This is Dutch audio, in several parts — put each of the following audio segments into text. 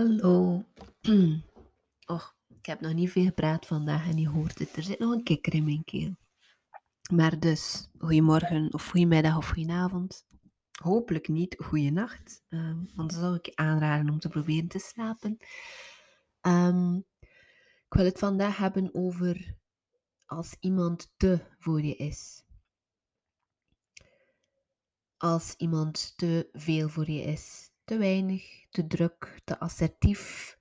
Hallo. Och, ik heb nog niet veel gepraat vandaag en je hoort het. Er zit nog een kikker in mijn keel. Maar dus, goedemorgen of goedemiddag of goedenavond. Hopelijk niet goeienacht, um, want dan zou ik je aanraden om te proberen te slapen. Um, ik wil het vandaag hebben over als iemand te voor je is. Als iemand te veel voor je is te weinig, te druk, te assertief,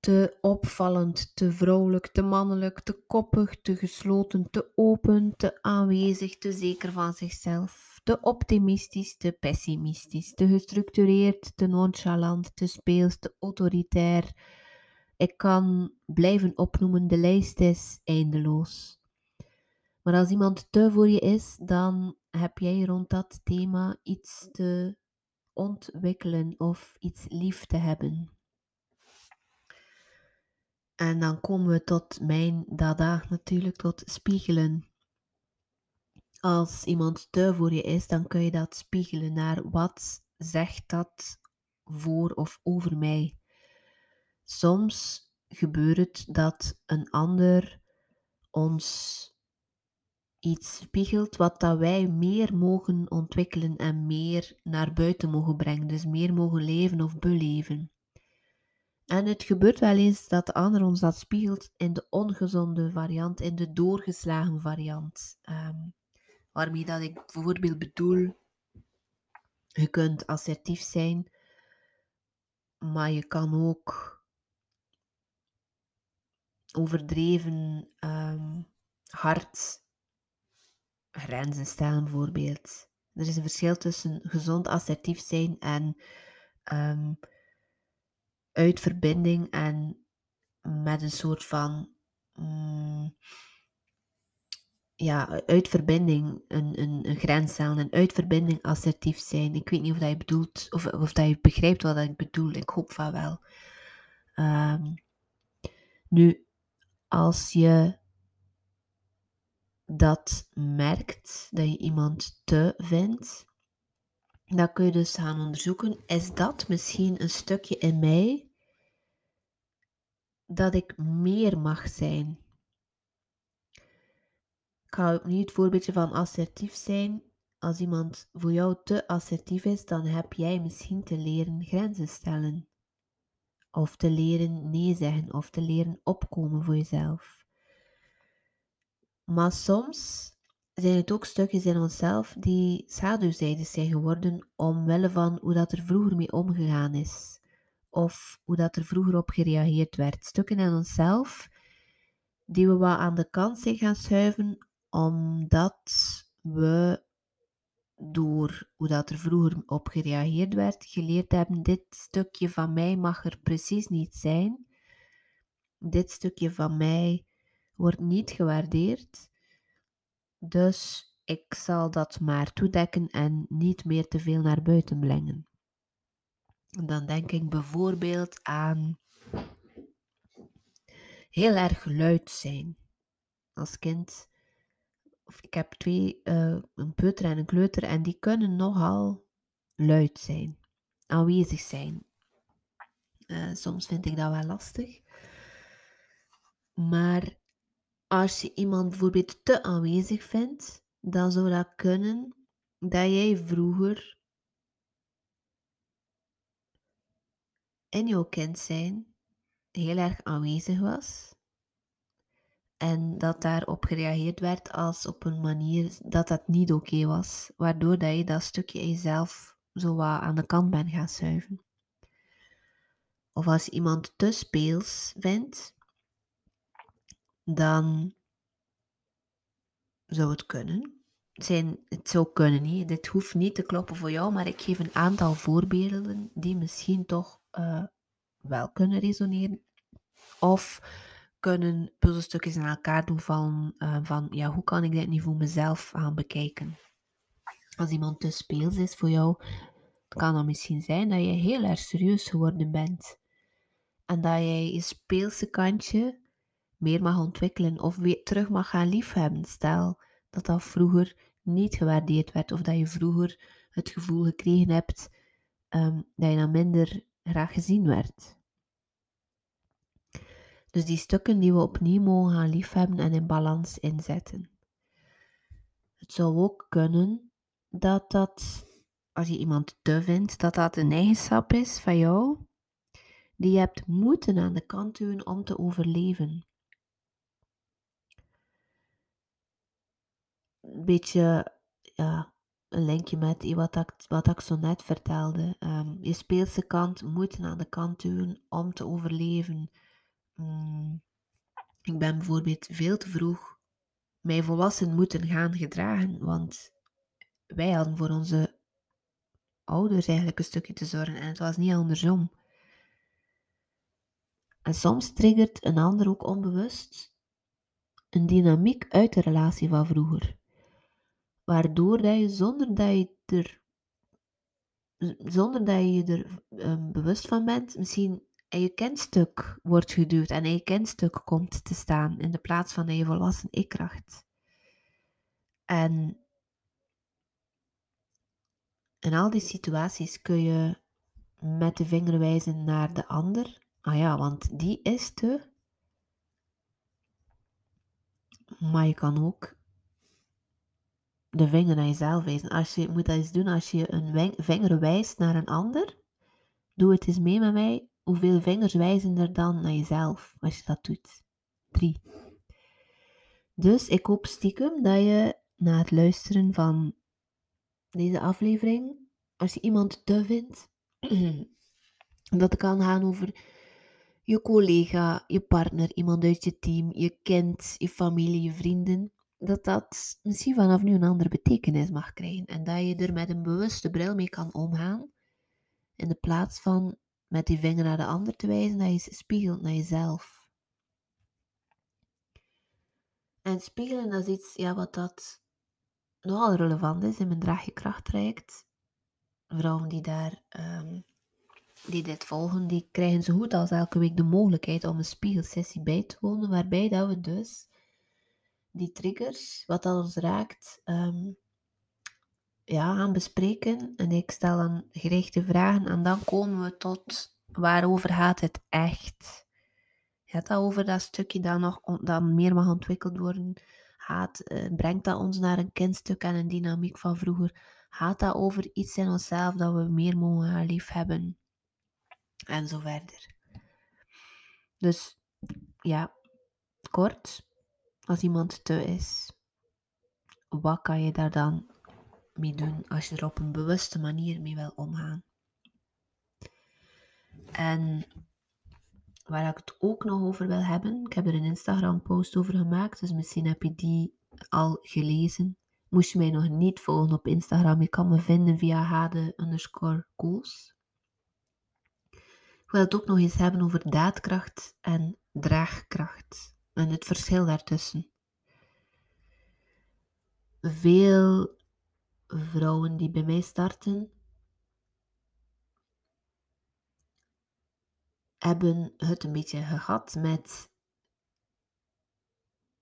te opvallend, te vrouwelijk, te mannelijk, te koppig, te gesloten, te open, te aanwezig, te zeker van zichzelf, te optimistisch, te pessimistisch, te gestructureerd, te nonchalant, te speels, te autoritair. Ik kan blijven opnoemen, de lijst is eindeloos. Maar als iemand te voor je is, dan heb jij rond dat thema iets te ontwikkelen of iets lief te hebben. En dan komen we tot mijn dada natuurlijk, tot spiegelen. Als iemand te voor je is, dan kun je dat spiegelen naar wat zegt dat voor of over mij. Soms gebeurt het dat een ander ons iets spiegelt wat dat wij meer mogen ontwikkelen en meer naar buiten mogen brengen. Dus meer mogen leven of beleven. En het gebeurt wel eens dat de ander ons dat spiegelt in de ongezonde variant, in de doorgeslagen variant. Um, waarmee dat ik bijvoorbeeld bedoel, je kunt assertief zijn, maar je kan ook overdreven um, hard grenzen stellen bijvoorbeeld. Er is een verschil tussen gezond assertief zijn en um, uit verbinding en met een soort van um, ja, uit verbinding een, een, een grens stellen en uit verbinding assertief zijn. Ik weet niet of dat je bedoelt, of, of dat je begrijpt wat ik bedoel. Ik hoop van wel. Um, nu, als je dat merkt, dat je iemand te vindt, dan kun je dus gaan onderzoeken, is dat misschien een stukje in mij dat ik meer mag zijn? Ik ga opnieuw het voorbeeldje van assertief zijn. Als iemand voor jou te assertief is, dan heb jij misschien te leren grenzen stellen. Of te leren nee zeggen, of te leren opkomen voor jezelf. Maar soms zijn het ook stukjes in onszelf die schaduwzijden zijn geworden omwille van hoe dat er vroeger mee omgegaan is. Of hoe dat er vroeger op gereageerd werd. Stukken in onszelf die we wat aan de kant zijn gaan schuiven omdat we door hoe dat er vroeger op gereageerd werd, geleerd hebben, dit stukje van mij mag er precies niet zijn. Dit stukje van mij wordt niet gewaardeerd. Dus ik zal dat maar toedekken en niet meer te veel naar buiten brengen. Dan denk ik bijvoorbeeld aan heel erg luid zijn. Als kind, of ik heb twee, uh, een peuter en een kleuter, en die kunnen nogal luid zijn, aanwezig zijn. Uh, soms vind ik dat wel lastig. Maar als je iemand bijvoorbeeld te aanwezig vindt, dan zou dat kunnen dat jij vroeger in jouw kind zijn heel erg aanwezig was. En dat daarop gereageerd werd als op een manier dat dat niet oké was. Waardoor dat je dat stukje jezelf zo wat aan de kant bent gaan schuiven. Of als iemand te speels vindt, dan zou het kunnen. Het, zijn, het zou kunnen, niet. dit hoeft niet te kloppen voor jou, maar ik geef een aantal voorbeelden die misschien toch uh, wel kunnen resoneren. Of kunnen puzzelstukjes in elkaar doen van, uh, van ja, hoe kan ik dit nu voor mezelf gaan bekijken. Als iemand te speels is voor jou, kan het misschien zijn dat je heel erg serieus geworden bent. En dat jij je speelse kantje meer mag ontwikkelen of weer terug mag gaan liefhebben. Stel dat dat vroeger niet gewaardeerd werd of dat je vroeger het gevoel gekregen hebt um, dat je dan minder graag gezien werd. Dus die stukken die we opnieuw mogen gaan liefhebben en in balans inzetten. Het zou ook kunnen dat dat, als je iemand te vindt, dat dat een eigenschap is van jou, die je hebt moeten aan de kant doen om te overleven. Een beetje, ja, een linkje met wat ik, wat ik zo net vertelde. Um, je speelse kant moeten aan de kant doen om te overleven. Mm, ik ben bijvoorbeeld veel te vroeg mij volwassen moeten gaan gedragen, want wij hadden voor onze ouders eigenlijk een stukje te zorgen en het was niet andersom. En soms triggert een ander ook onbewust een dynamiek uit de relatie van vroeger waardoor dat je zonder dat je er, zonder dat je er um, bewust van bent, misschien in je kentstuk wordt geduwd en je kentstuk komt te staan in de plaats van je volwassen ik-kracht. En in al die situaties kun je met de vinger wijzen naar de ander. Ah ja, want die is te. Maar je kan ook de vinger naar jezelf wijzen. Als je moet dat eens doen als je een vinger wijst naar een ander. Doe het eens mee met mij. Hoeveel vingers wijzen er dan naar jezelf als je dat doet? Drie. Dus ik hoop stiekem dat je na het luisteren van deze aflevering, als je iemand te vindt, dat het kan gaan over je collega, je partner, iemand uit je team, je kind, je familie, je vrienden, dat dat misschien vanaf nu een andere betekenis mag krijgen. En dat je er met een bewuste bril mee kan omgaan. In de plaats van met die vinger naar de ander te wijzen, dat je spiegelt naar jezelf. En spiegelen dat is iets ja, wat dat nogal relevant is in mijn Draag je kracht Vrouwen die, daar, um, die dit volgen, die krijgen zo goed als elke week de mogelijkheid om een spiegelsessie bij te wonen, waarbij dat we dus die triggers, wat dat ons raakt, um, ja, gaan bespreken. En ik stel dan gerichte vragen en dan komen we tot waarover gaat het echt. Gaat dat over dat stukje dat nog dat meer mag ontwikkeld worden? Gaat, uh, brengt dat ons naar een kindstuk en een dynamiek van vroeger? Gaat dat over iets in onszelf dat we meer mogen lief hebben? En zo verder. Dus ja, kort als iemand te is, wat kan je daar dan mee doen als je er op een bewuste manier mee wil omgaan? En waar ik het ook nog over wil hebben, ik heb er een Instagram post over gemaakt, dus misschien heb je die al gelezen. Moest je mij nog niet volgen op Instagram, je kan me vinden via hade underscore. Ik wil het ook nog eens hebben over daadkracht en draagkracht en het verschil daartussen. Veel vrouwen die bij mij starten, hebben het een beetje gehad met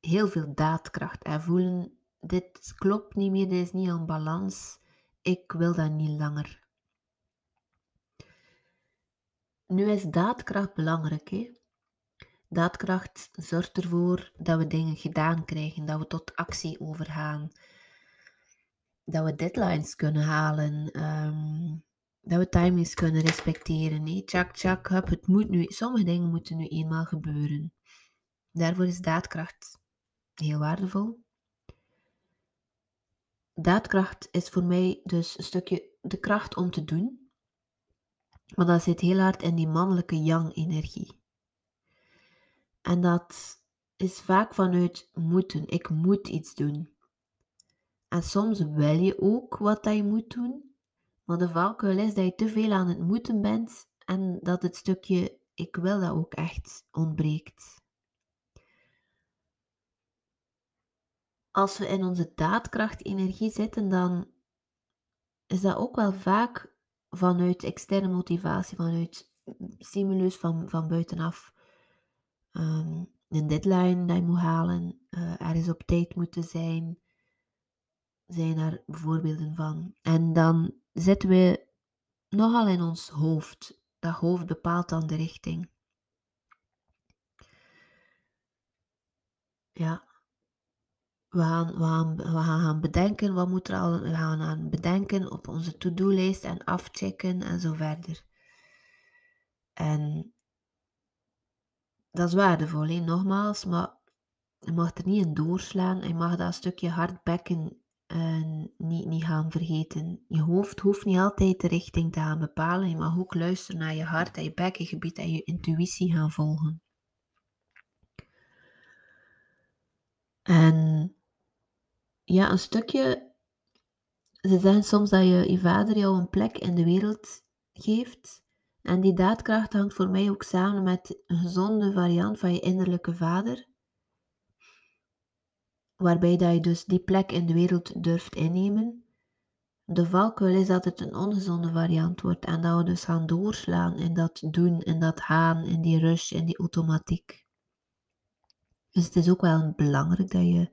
heel veel daadkracht en voelen dit klopt niet meer, dit is niet aan balans, ik wil dat niet langer. Nu is daadkracht belangrijk, hè? Daadkracht zorgt ervoor dat we dingen gedaan krijgen, dat we tot actie overgaan, dat we deadlines kunnen halen, ehm, dat we timings kunnen respecteren. Nee, tjak, tjak, hup, het moet nu, sommige dingen moeten nu eenmaal gebeuren. Daarvoor is daadkracht heel waardevol. Daadkracht is voor mij dus een stukje de kracht om te doen, maar dat zit heel hard in die mannelijke yang-energie. En dat is vaak vanuit moeten. Ik moet iets doen. En soms wil je ook wat dat je moet doen, maar de valkuil is dat je te veel aan het moeten bent en dat het stukje ik wil dat ook echt ontbreekt. Als we in onze daadkracht-energie zitten, dan is dat ook wel vaak vanuit externe motivatie, vanuit stimulus van, van buitenaf. Ehm, een deadline dat je moet halen, uh, ergens op tijd moeten zijn, zijn daar voorbeelden van. En dan zitten we nogal in ons hoofd. Dat hoofd bepaalt dan de richting. ja, we gaan, we, gaan, we gaan gaan bedenken, wat moet er al, we gaan aan bedenken op onze to-do-lijst en afchecken en zo verder. En dat is waardevol, nogmaals, maar je mag er niet in doorslaan. Je mag dat stukje hardbekken uh, niet, niet gaan vergeten. Je hoofd hoeft niet altijd de richting te gaan bepalen. Je mag ook luisteren naar je hart en je bekkengebied en je intuïtie gaan volgen. En ja, een stukje. Ze zeggen soms dat je, je vader jou een plek in de wereld geeft. En die daadkracht hangt voor mij ook samen met een gezonde variant van je innerlijke vader. Waarbij dat je dus die plek in de wereld durft innemen. De valkuil is dat het een ongezonde variant wordt en dat we dus gaan doorslaan in dat doen, in dat gaan, in die rush, in die automatiek. Dus het is ook wel belangrijk dat je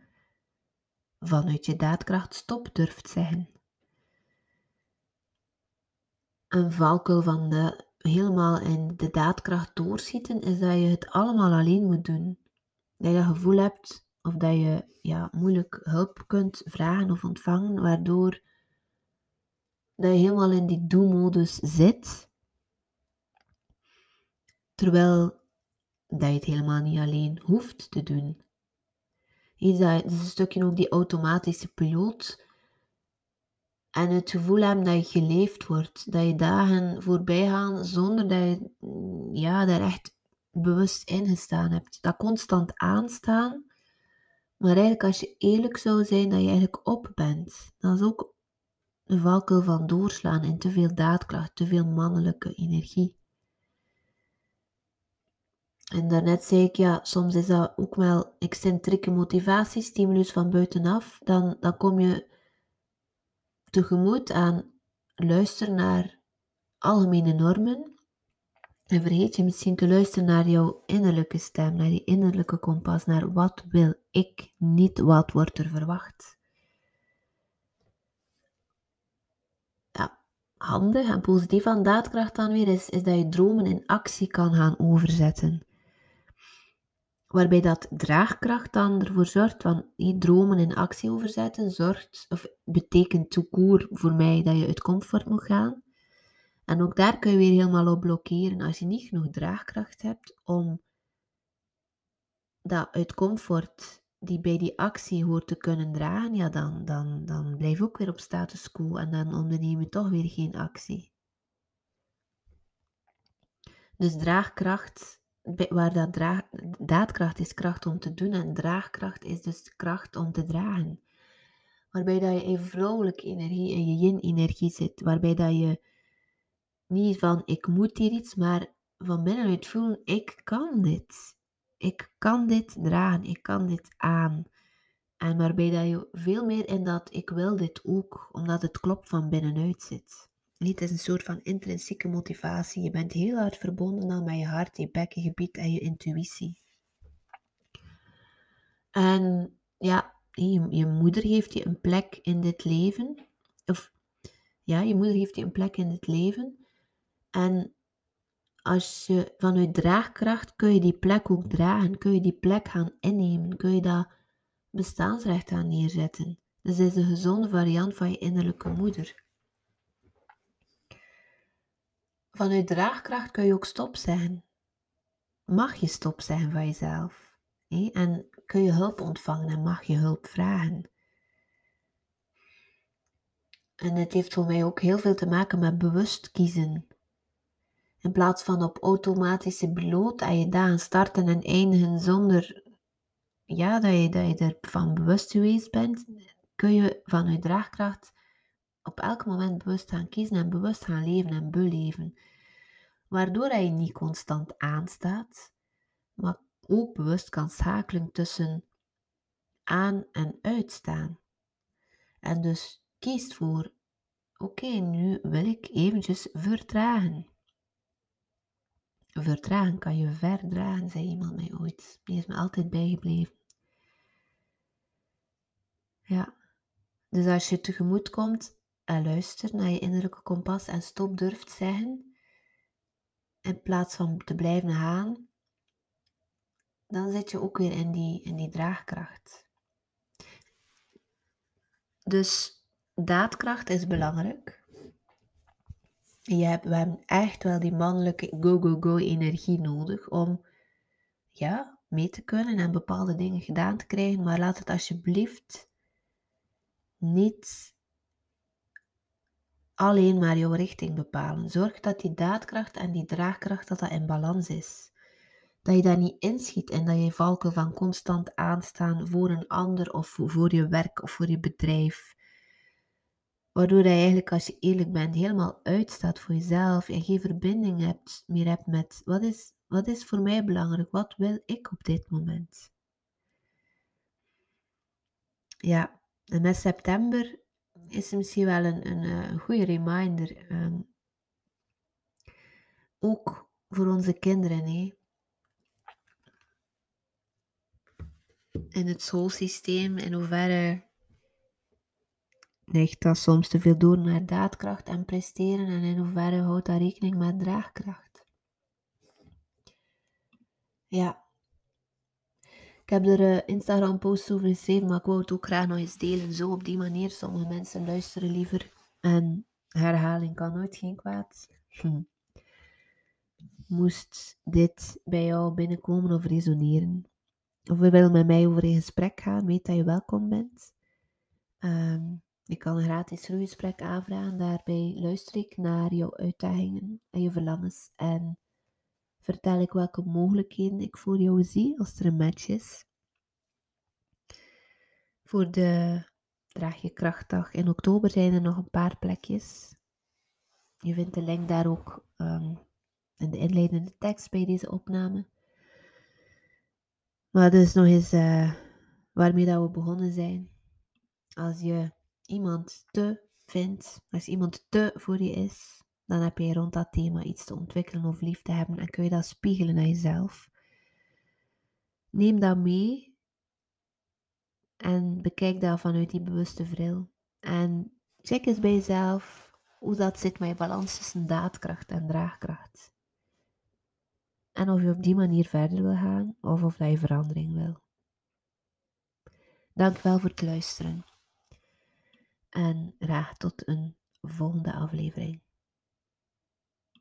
vanuit je daadkracht stop durft zeggen. Een valkuil van de helemaal in de daadkracht doorschieten is dat je het allemaal alleen moet doen. Dat je het gevoel hebt of dat je ja, moeilijk hulp kunt vragen of ontvangen, waardoor dat je helemaal in die do-modus zit. Terwijl dat je het helemaal niet alleen hoeft te doen. Is dat, is een stukje ook die automatische piloot. En het gevoel hebben dat je geleefd wordt. Dat je dagen voorbij gaan zonder dat je ja, daar echt bewust in gestaan hebt. Dat constant aanstaan. Maar eigenlijk als je eerlijk zou zijn dat je eigenlijk op bent. Dat is ook een valkuil van doorslaan in te veel daadkracht, te veel mannelijke energie. En daarnet zei ik, ja, soms is dat ook wel excentrieke motivatie, stimulus van buitenaf. Dan, dan kom je tegemoet aan luisteren naar algemene normen. En vergeet je misschien te luisteren naar jouw innerlijke stem, naar die innerlijke kompas, naar wat wil ik, niet wat wordt er verwacht. Ja, handig en positief aan daadkracht dan weer is, is dat je dromen in actie kan gaan overzetten waarbij dat draagkracht dan ervoor zorgt van die dromen in actie overzetten, zorgt, of betekent toekoer voor mij dat je uit comfort moet gaan. En ook daar kun je weer helemaal op blokkeren als je niet genoeg draagkracht hebt om dat uit comfort die bij die actie hoort te kunnen dragen, ja, dan, dan, dan blijf je ook weer op status quo en dan onderneem je toch weer geen actie. Dus draagkracht waar dat daadkracht is kracht om te doen en draagkracht is dus kracht om te dragen. Waarbij dat je in vrouwelijke energie en je yin-energie zit. Waarbij dat je niet van ik moet hier iets, maar van binnenuit voelen ik kan dit. Ik kan dit dragen, ik kan dit aan. En waarbij dat je veel meer in dat ik wil dit ook, omdat het klopt van binnenuit zit. Het is een soort van intrinsieke motivatie. Je bent heel hard verbonden dan met je hart, je bekkengebied en je intuïtie. En ja, je, moeder geeft je een plek in dit leven. Of ja, je moeder geeft je een plek in dit leven. En als je vanuit draagkracht kun je die plek ook dragen, kun je die plek gaan innemen, kun je dat bestaansrecht aan neerzetten. Dus het is een gezonde variant van je innerlijke moeder. Vanuit draagkracht kun je ook stop zeggen. Mag je stop zeggen van jezelf? En kun je hulp ontvangen en mag je hulp vragen? En het heeft voor mij ook heel veel te maken met bewust kiezen. In plaats van op automatische piloot en je dagen starten en eindigen zonder ja, dat, je, dat je ervan bewust geweest bent, kun je vanuit draagkracht op elk moment bewust gaan kiezen en bewust gaan leven en beleven. Waardoor hij niet constant aanstaat, maar ook bewust kan schakelen tussen aan en uitstaan. En dus kiest voor, oké, nu wil ik eventjes vertragen. Vertragen kan je verdragen, zei iemand mij ooit. Die is me altijd bijgebleven. Ja, dus als je tegemoet komt en luistert naar je innerlijke kompas en stop durft zeggen, in plaats van te blijven gaan, dan zit je ook weer in die, in die draagkracht. Dus daadkracht is belangrijk. Je hebt, we hebben echt wel die mannelijke go-go-go energie nodig om ja, mee te kunnen en bepaalde dingen gedaan te krijgen. Maar laat het alsjeblieft niet alleen maar jouw richting bepalen. Zorg dat die daadkracht en die draagkracht dat dat in balans is. Dat je daar niet inschiet en dat je valken van constant aanstaan voor een ander of voor je werk of voor je bedrijf. Waardoor je eigenlijk, als je eerlijk bent, helemaal uitstaat voor jezelf en geen verbinding hebt, meer hebt met wat is, wat is voor mij belangrijk, wat wil ik op dit moment. Ja, en met september is misschien wel een, een, eh, goede reminder. Ehm, ook voor onze kinderen. Hè. In het schoolsysteem, in hoeverre neigt dat soms te veel door naar daadkracht en presteren en in hoeverre houdt dat rekening met draagkracht? Ja. Ik heb er uh, Instagram posts over geschreven, maar ik wou het ook graag nog eens delen. Zo op die manier. Sommige mensen luisteren liever. En herhaling kan nooit geen kwaad. Hm. Moest dit bij jou binnenkomen of resoneren? Of je wil met mij over in gesprek gaan, weet dat je welkom bent. Um, je kan een gratis groeigesprek aanvragen. Daarbij luister ik naar jouw uitdagingen en je verlangens en vertel ik welke mogelijkheden ik voor jou zie als er een match is. Voor de Draag je Krachtdag in oktober zijn er nog een paar plekjes. Je vindt de link daar ook um, in de inleidende tekst bij deze opname. Maar dus nog eens uh, waarmee dat we begonnen zijn. Als je iemand te vindt, als iemand te voor je is, dan heb je rond dat thema iets te ontwikkelen of lief te hebben en kun je dat spiegelen naar jezelf. Neem dat mee en bekijk dat vanuit die bewuste bril. En check eens bij jezelf hoe dat zit met je balans tussen daadkracht en draagkracht. En of je op die manier verder wil gaan of of je verandering wil. Dankjewel voor het luisteren. En graag tot een volgende aflevering.